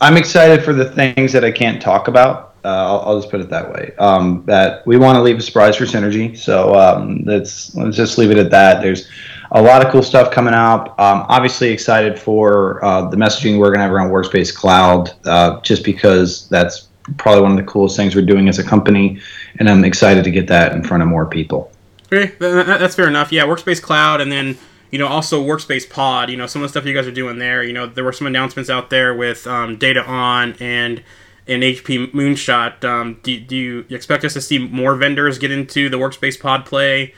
I'm excited for the things that I can't talk about. Uh, I'll, I'll, just put it that way. Um, that we want to leave a surprise for Synergy. So um, let's let's just leave it at that. There's a lot of cool stuff coming out. Um, obviously, excited for uh, the messaging we're going to have around Workspace Cloud, uh, just because that's probably one of the coolest things we're doing as a company, and I'm excited to get that in front of more people. Okay, that's fair enough. Yeah, Workspace Cloud, and then you know also Workspace Pod. You know some of the stuff you guys are doing there. You know there were some announcements out there with um, DataON and and HP Moonshot. Um, do, do you expect us to see more vendors get into the Workspace Pod play?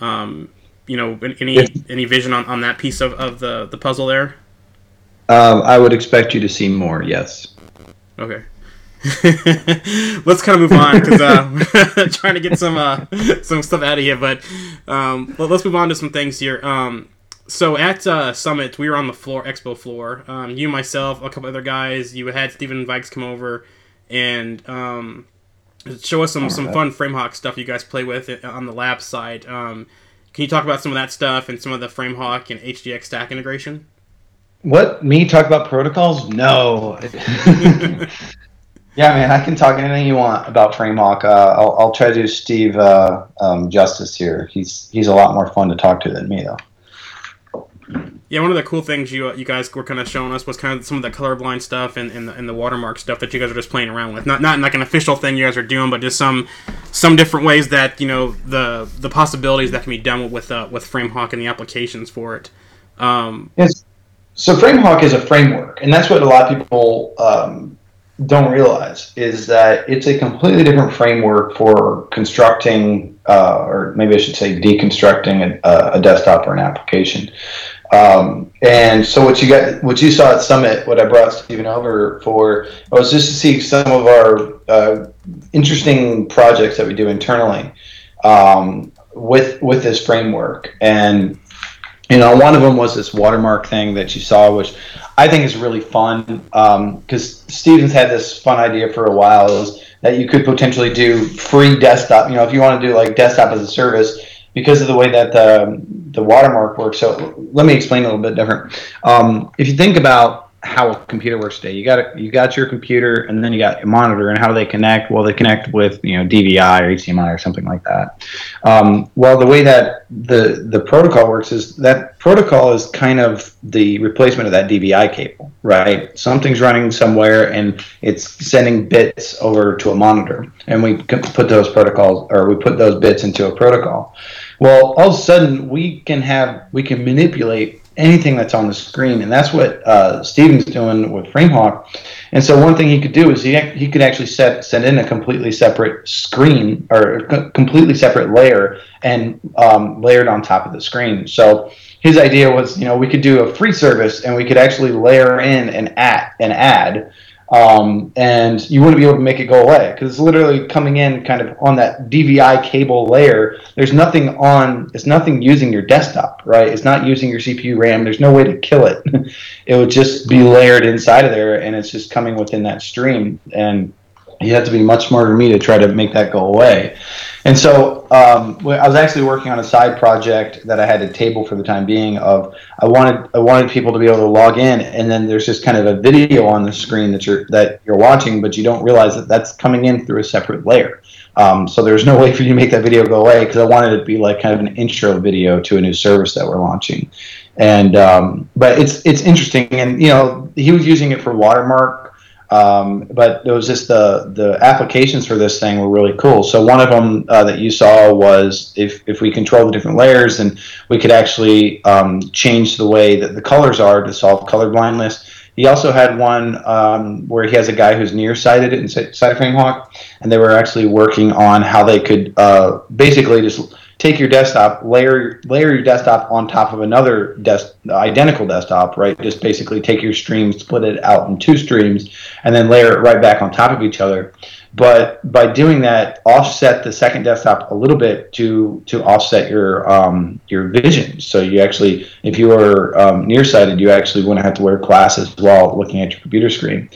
Um, you know any any vision on, on that piece of, of the the puzzle there? Um, I would expect you to see more. Yes. Okay. *laughs* Let's kind of move on because uh, *laughs* trying to get some uh, some stuff out of here. But um, let's move on to some things here. Um, so at uh, Summit, we were on the floor, expo floor. Um, you, myself, a couple other guys. You had Stephen Vilke come over and um, show us some, some fun FrameHawk stuff you guys play with uh, on the lab side. Can you talk about some of that stuff and some of the FrameHawk and HDX stack integration? What me talk about protocols? No. *laughs* yeah, man, I can talk anything you want about FrameHawk. Uh, I'll, I'll try to do Steve uh, um, justice here. He's he's a lot more fun to talk to than me, though. Yeah, one of the cool things you uh, you guys were kind of showing us was kind of some of the colorblind stuff and, and, the, and the watermark stuff that you guys are just playing around with. Not not like an official thing you guys are doing, but just some some different ways that you know the the possibilities that can be done with uh, with FrameHawk and the applications for it. Um, yes. So FrameHawk is a framework, and that's what a lot of people um, don't realize is that it's a completely different framework for constructing, uh, or maybe I should say deconstructing a, a desktop or an application. Um, and so what you got, what you saw at Summit, what I brought Stephen over for was just to see some of our uh, interesting projects that we do internally um, with with this framework. And you know, one of them was this watermark thing that you saw, which I think is really fun because um, Stevens had this fun idea for a while is that you could potentially do free desktop. You know, if you want to do like desktop as a service, because of the way that the the watermark works. So let me explain a little bit different. Um, if you think about how a computer works today. You got you got your computer, and then you got a monitor, and how do they connect? Well, they connect with you know DVI or HDMI or something like that. Um, well, the way that the the protocol works is that protocol is kind of the replacement of that DVI cable, right? Something's running somewhere, and it's sending bits over to a monitor, and we put those protocols or we put those bits into a protocol. Well, all of a sudden we can have we can manipulate anything that's on the screen, and that's what uh, Steven's doing with FrameHawk. And so one thing he could do is he he could actually set send in a completely separate screen or a completely separate layer and um, layered on top of the screen. So his idea was, you know, we could do a free service and we could actually layer in an ad, an ad um, and you wouldn't be able to make it go away because it's literally coming in kind of on that DVI cable layer. There's nothing on, it's nothing using your desktop, right? It's not using your CPU RAM. There's no way to kill it. *laughs* it would just be layered inside of there, and it's just coming within that stream. And you have to be much smarter than me to try to make that go away. And so um, I was actually working on a side project that I had to table for the time being. Of I wanted I wanted people to be able to log in, and then there's just kind of a video on the screen that you're that you're watching, but you don't realize that that's coming in through a separate layer. Um, so there's no *laughs* way for you to make that video go away because I wanted it to be like kind of an intro video to a new service that we're launching. And um, but it's it's interesting, and you know he was using it for watermark um, but it was just the the applications for this thing were really cool. So one of them uh, that you saw was if if we control the different layers, and we could actually um, change the way that the colors are to solve color blindness. He also had one um, where he has a guy who's nearsighted inside of FrameHawk, and they were actually working on how they could uh, basically just take your desktop, layer layer your desktop on top of another identical desktop, right? Just basically take your stream, split it out in two streams, and then layer it right back on top of each other. But by doing that, offset the second desktop a little bit to to offset your um, your vision. So you actually, if you are um, nearsighted, you actually wouldn't have to wear glasses while looking at your computer screen.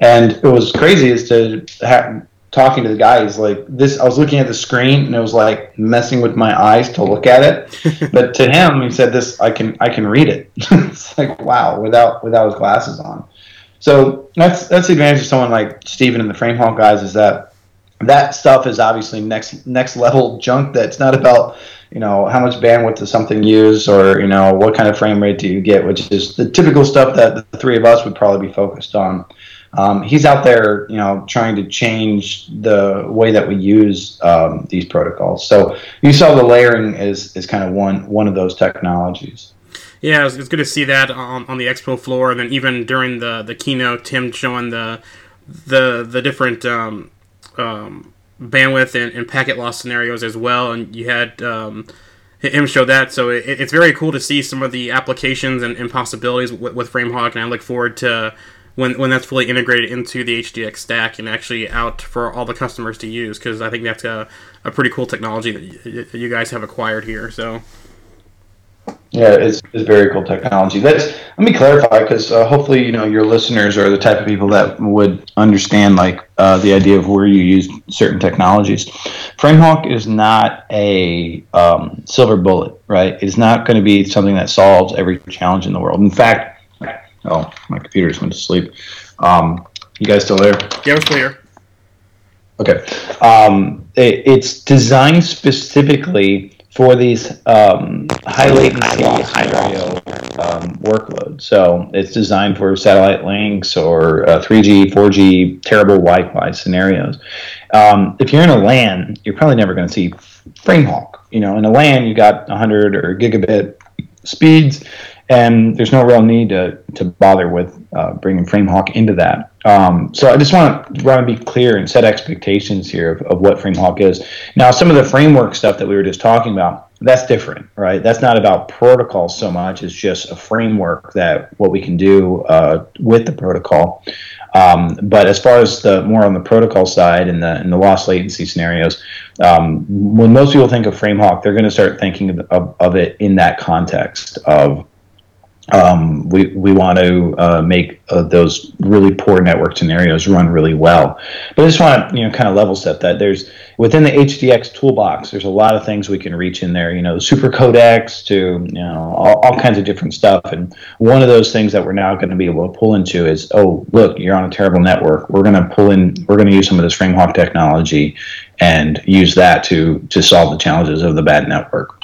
And it was crazy is to have talking to the guy, he's like, "This." I was looking at the screen, and it was like messing with my eyes to look at it. *laughs* but to him, he said, "This, I can, I can read it." *laughs* it's like wow, without without his glasses on. So that's that's the advantage of someone like Steven and the FrameHawk guys is that that stuff is obviously next next level junk. That's not about you know how much bandwidth does something use or you know what kind of frame rate do you get, which is the typical stuff that the three of us would probably be focused on. Um, he's out there, you know, trying to change the way that we use um, these protocols. So you saw the layering is is kind of one one of those technologies. Yeah, it's, good to see that on, on the expo floor, and then even during the the keynote, Tim showing the the the different um, um, bandwidth and, and, packet loss scenarios as well, and you had um, him show that. So it, it's very cool to see some of the applications and, and possibilities with, with FrameHawk, and I look forward to when when that's fully integrated into the HDX stack and actually out for all the customers to use because I think that's a, a pretty cool technology that you guys have acquired here. So. Yeah, it's, it's very cool technology. Let's let me clarify because uh, hopefully you know your listeners are the type of people that would understand like uh, the idea of where you use certain technologies. FrameHawk is not a um, silver bullet, right? It's not going to be something that solves every challenge in the world. In fact, Oh, my computer just went to sleep. Um, you guys still there? Yeah, we're still here. Okay. Um, it, it's designed specifically for these um, high latency scenario um, workloads. So it's designed for satellite links or uh, 3G, 4G, terrible Wi-Fi scenarios. Um, if you're in a LAN, you're probably never going to see FrameHawk. You know, in a LAN, you got 100 or gigabit speeds and there's no real need to, to bother with uh, bringing FrameHawk into that. Um, so I just want to, want to be clear and set expectations here of, of what FrameHawk is. Now, some of the framework stuff that we were just talking about, that's different, right? That's not about protocol so much. It's just a framework that what we can do uh, with the protocol. Um, but as far as the more on the protocol side and the and the loss latency scenarios, um, when most people think of FrameHawk, they're going to start thinking of, of, of, it in that context of um, we, we want to uh, make uh, those really poor network scenarios run really well. But I just want to you know kind of level set that there's within the HDX toolbox, there's a lot of things we can reach in there. You know, super codecs to you know all, all kinds of different stuff. And one of those things that we're now going to be able to pull into is oh look, you're on a terrible network. We're going to pull in. We're going to use some of this FrameHawk technology and use that to to solve the challenges of the bad network.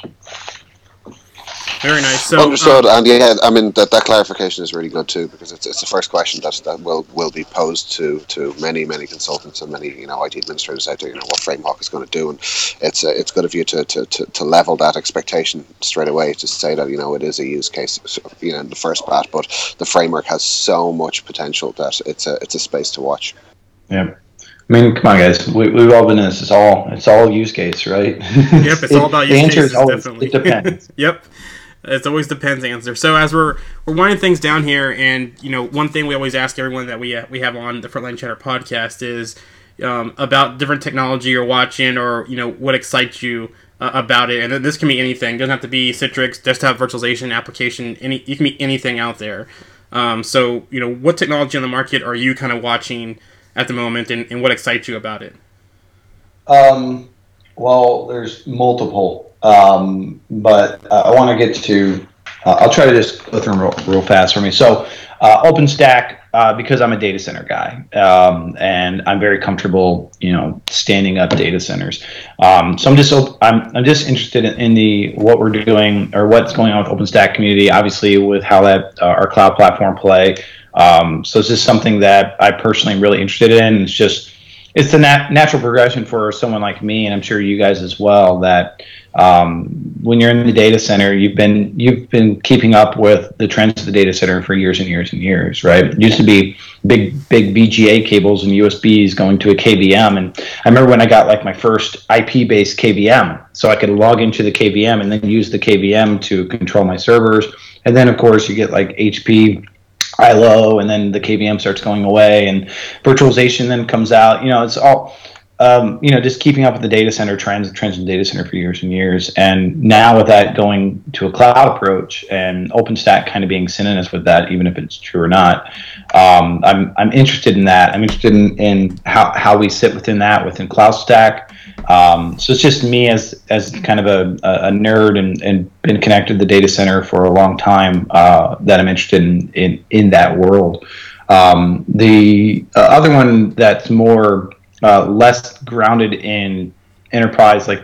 Very nice. So, Understood. Um, and yeah, I mean that, that clarification is really good too because it's, it's the first question that, that will will be posed to, to many many consultants and many you know IT administrators out there. You know what framework is going to do, and it's uh, it's good of you to, to, to, to, level that expectation straight away to say that you know it is a use case you know in the first part, but the framework has so much potential that it's a it's a space to watch. Yeah. I mean, come on, guys. We, we've all been in this. It's all it's all use case, right? Yep, it's all *laughs* about use cases. Always, definitely. It depends. *laughs* yep. It's always depends answer. So as we're we're winding things down here, and you know, one thing we always ask everyone that we uh, we have on the Frontline Chatter podcast is um, about different technology you're watching, or you know, what excites you uh, about it. And this can be anything. It doesn't have to be Citrix, desktop virtualization, application. Any it can be anything out there. Um, so you know, what technology on the market are you kind of watching at the moment, and, and what excites you about it? Um, well, there's multiple um, but I want to get to. Uh, I'll try to just go through them real, real fast for me. So, uh, OpenStack, uh, because I'm a data center guy, um, and I'm very comfortable, you know, standing up data centers. Um, so I'm just I'm, I'm just interested in, in, the what we're doing or what's going on with OpenStack community. Obviously, with how that uh, our cloud platform play. Um, so it's just something that I personally am really interested in. It's just it's the nat- natural progression for someone like me, and I'm sure you guys as well. That um, when you're in the data center, you've been you've been keeping up with the trends of the data center for years and years and years, right? It used to be big big VGA cables and USBs going to a KVM, and I remember when I got like my first IP-based KVM, so I could log into the KVM and then use the KVM to control my servers, and then of course you get like HP ILO, and then the KVM starts going away, and virtualization then comes out. You know, it's all um, you know, just keeping up with the data center trends, trends in data center for years and years. And now with that going to a cloud approach and OpenStack kind of being synonymous with that, even if it's true or not, um, I'm, I'm interested in that. I'm interested in, in how, how we sit within that within cloud CloudStack. Um, so it's just me as, as kind of a, a nerd and, and been connected to the data center for a long time uh, that I'm interested in, in, in that world. Um, the uh, other one that's more uh, less grounded in enterprise like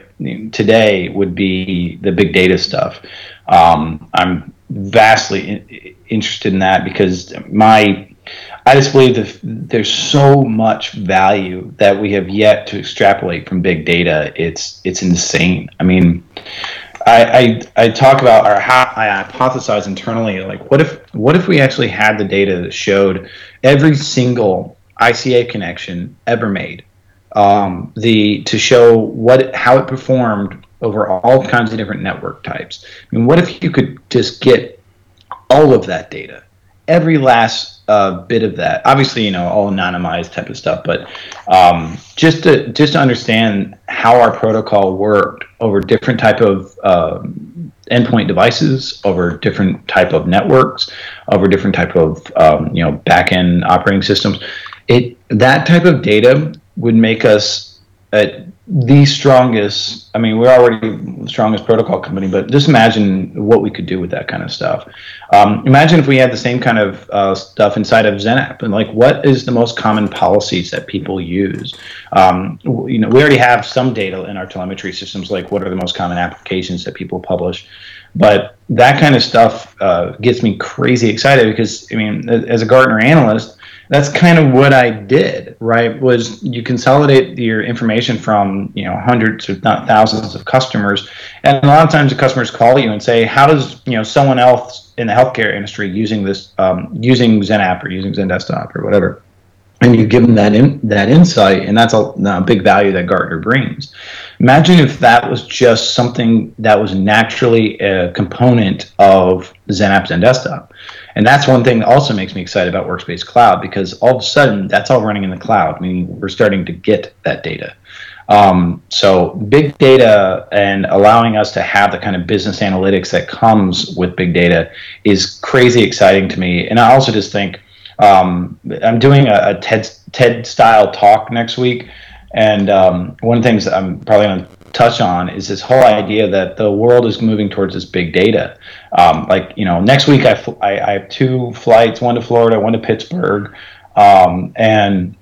today would be the big data stuff. Um, I'm vastly in, interested in that because my I just believe that there's so much value that we have yet to extrapolate from big data. It's it's insane. I mean, I, I, I talk about or how I hypothesize internally like what if what if we actually had the data that showed every single ICA connection ever made, um, the to show what how it performed over all kinds of different network types. I mean, what if you could just get all of that data, every last uh, bit of that? Obviously, you know, all anonymized type of stuff, but um, just to just to understand how our protocol worked over different type of um, endpoint devices, over different type of networks, over different type of um, you know backend operating systems. It that type of data would make us uh, the strongest. I mean, we're already the strongest protocol company, but just imagine what we could do with that kind of stuff. Um, imagine if we had the same kind of uh, stuff inside of XenApp, and like, what is the most common policies that people use? Um, you know, we already have some data in our telemetry systems, like what are the most common applications that people publish. But that kind of stuff uh, gets me crazy excited because, I mean, as a Gartner analyst, that's kind of what I did, right? Was you consolidate your information from you know hundreds, if not thousands, of customers, and a lot of times the customers call you and say, "How does you know someone else in the healthcare industry using this um, using XenApp or using XenDesktop or whatever?" And you give them that in, that insight, and that's a, a big value that Gartner brings. Imagine if that was just something that was naturally a component of XenApp XenDesktop and Desktop. And that's one thing that also makes me excited about Workspace Cloud because all of a sudden that's all running in the cloud, meaning we're starting to get that data. Um, so big data and allowing us to have the kind of business analytics that comes with big data is crazy exciting to me. And I also just think um, I'm doing a, a, TED TED style talk next week, and um, one of the things I'm probably going to touch on is this whole idea that the world is moving towards this big data. Um, like you know, next week I, fl- I, I have two flights, one to Florida, one to Pittsburgh, um, and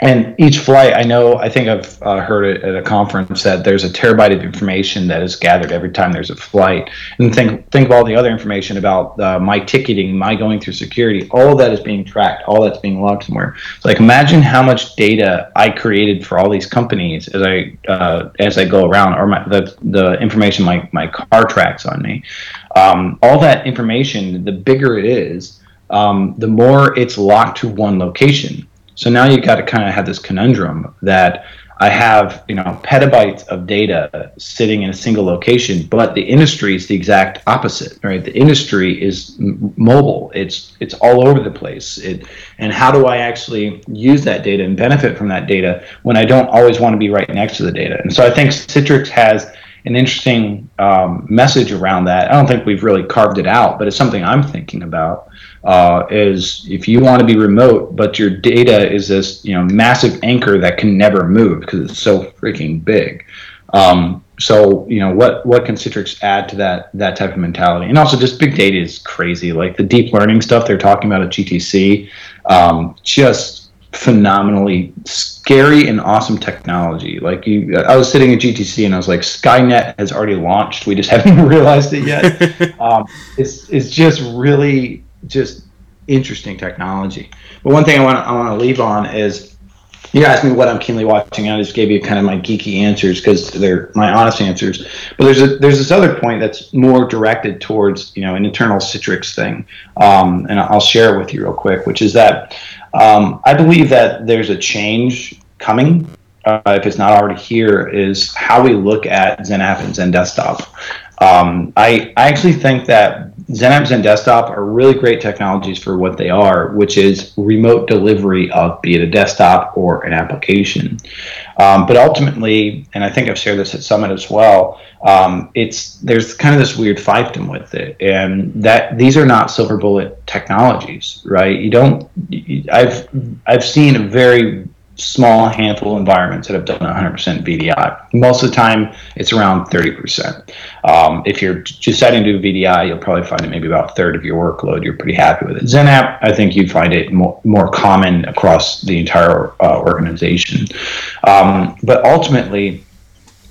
and each flight, I know, I think I've uh, heard it at a conference that there's a terabyte of information that is gathered every time there's a flight. And think think of all the other information about uh, my ticketing, my going through security. All that is being tracked. All that's being logged somewhere. So like, imagine how much data I created for all these companies as I uh, as I go around, or my, the the information my my car tracks on me. Um, all that information, the bigger it is, um, the more it's locked to one location. So now you've got to kind of have this conundrum that I have, you know, petabytes of data sitting in a single location, but the industry is the exact opposite, right? The industry is mobile. It's it's all over the place. It and how do I actually use that data and benefit from that data when I don't always want to be right next to the data? And so I think Citrix has an interesting um, message around that. I don't think we've really carved it out, but it's something I'm thinking about uh, is if you want to be remote, but your data is this you know massive anchor that can never move because it's so freaking big. Um, so you know what what can Citrix add to that that type of mentality? And also just big data is crazy. Like the deep learning stuff they're talking about at GTC, um, just phenomenally scary and awesome technology. Like you, I was sitting at GTC and I was like, Skynet has already launched. We just *laughs* haven't realized it yet. *laughs* um, it's it's just really just interesting technology. But one thing I want I want to leave on is you asked me what I'm keenly watching. I just gave you kind of my geeky answers because they're my honest answers. But there's a there's this other point that's more directed towards you know an internal Citrix thing, um, and I'll share it with you real quick, which is that um, I believe that there's a change coming. Uh, if it's not already here, is how we look at XenApp and XenDesktop. Um, I, I actually think that XenApp and Desktop are really great technologies for what they are, which is remote delivery of be it a desktop or an application. Um, but ultimately, and I think I've shared this at Summit as well, um, it's there's kind of this weird fiefdom with it, and that these are not silver bullet technologies, right? You don't. I've I've seen a very small handful of environments that have done 100% VDI. Most of the time, it's around 30%. Um, if you're setting to VDI, you'll probably find it maybe about a third of your workload. You're pretty happy with it. XenApp, I think you'd find it more, more common across the entire uh, organization. Um, but ultimately,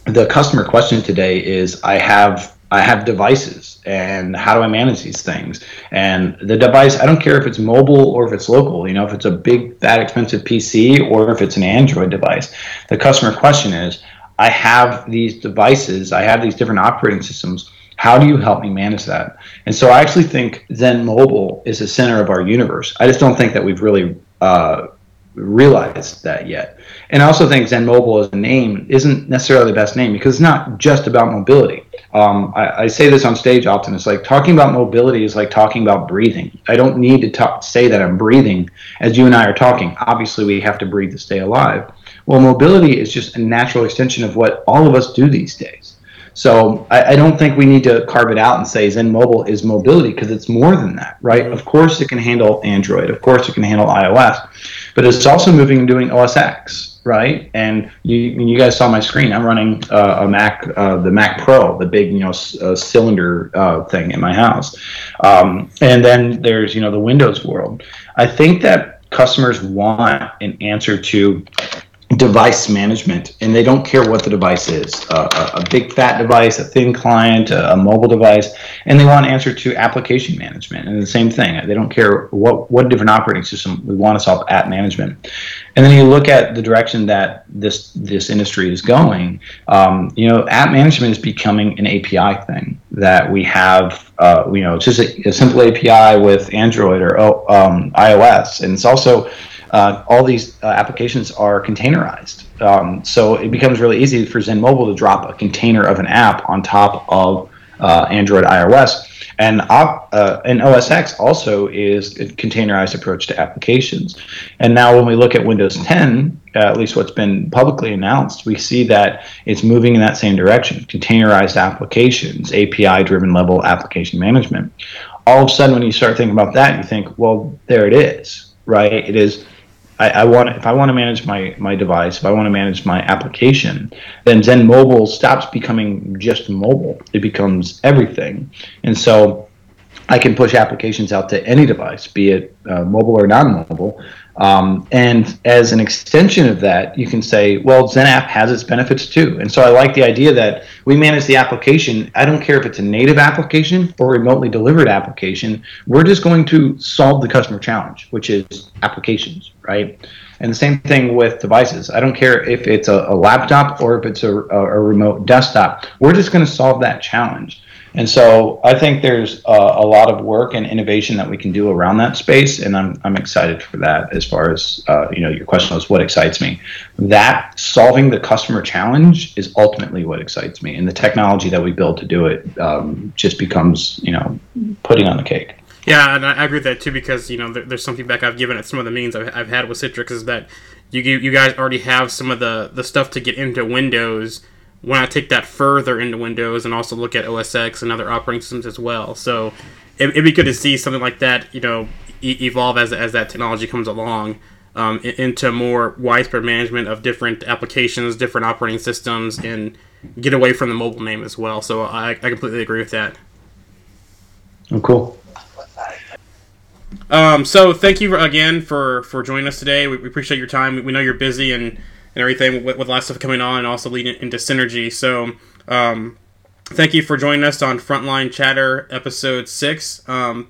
the customer question today is I have I have devices and how do I manage these things? And the device, I don't care if it's mobile or if it's local, you know, if it's a big, that expensive PC or if it's an Android device. The customer question is I have these devices, I have these different operating systems. How do you help me manage that? And so I actually think XenMobile is the center of our universe. I just don't think that we've really uh, realized that yet. And I also think XenMobile as a name isn't necessarily the best name because it's not just about mobility. Um, I, I, say this on stage often. It's like talking about mobility is like talking about breathing. I don't need to talk, say that I'm breathing as you and I are talking. Obviously, we have to breathe to stay alive. Well, mobility is just a natural extension of what all of us do these days. So I, I, don't think we need to carve it out and say XenMobile is mobility because it's more than that, right? Of course, it can handle Android. Of course, it can handle iOS, but it's also moving and doing OS X, right? And you, you guys saw my screen. I'm running uh, a Mac, uh, the Mac Pro, the big you know uh, cylinder uh, thing in my house, um, and then there's you know the Windows world. I think that customers want an answer to device management, and they don't care what the device is uh, a, big fat device, a thin client, a, a, mobile device, and they want an answer to application management. And the same thing, they don't care what, what different operating system we want to solve app management. And then you look at the direction that this this industry is going. Um, you know, app management is becoming an API thing that we have. Uh, you know, it's just a, a simple API with Android or um, iOS, and it's also uh, all these uh, applications are containerized. Um, so it becomes really easy for XenMobile to drop a container of an app on top of uh, Android iOS. And, uh, and OS X also is a containerized approach to applications. And now, when we look at Windows 10, uh, at least what's been publicly announced, we see that it's moving in that same direction containerized applications, API driven level application management. All of a sudden, when you start thinking about that, you think, well, there it is, right? It is I, I, want if I want to manage my my device, if I want to manage my application, then XenMobile stops becoming just mobile. It becomes everything, and so I can push applications out to any device, be it uh, mobile or non-mobile. Um, and as an extension of that, you can say, well, XenApp has its benefits too. And so I like the idea that we manage the application. I don't care if it's a native application or remotely delivered application. We're just going to solve the customer challenge, which is applications, right? And the same thing with devices. I don't care if it's a, a laptop or if it's a, a remote desktop. We're just going to solve that challenge. And so I think there's a lot of work and innovation that we can do around that space, and I'm, I'm excited for that. As far as uh, you know, your question was what excites me. That solving the customer challenge is ultimately what excites me, and the technology that we build to do it um, just becomes you know putting on the cake. Yeah, and I agree with that too because you know there, there's some feedback I've given at some of the meetings I've, I've had with Citrix is that you you guys already have some of the the stuff to get into Windows when I take that further into Windows and also look at OS X and other operating systems as well. So it, would be good to see something like that, you know, e- evolve as, as that technology comes along um, into more widespread management of different applications, different operating systems, and get away from the mobile name as well. So I, I completely agree with that. Oh, cool. Um, so thank you again for, for joining us today. We, we appreciate your time. We, we know you're busy and and everything with, with a lot of stuff coming on and also leading into synergy. So, um, thank you for joining us on Frontline Chatter episode six. Um,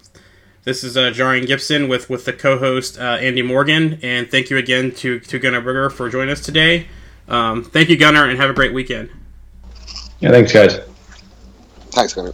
this is uh, Jarian Gibson with, with the co-host uh, Andy Morgan, and thank you again to to Gunnar Berger for joining us today. Um, thank you, Gunnar, and have a great weekend. Yeah, thanks, guys. Thanks, Gunnar.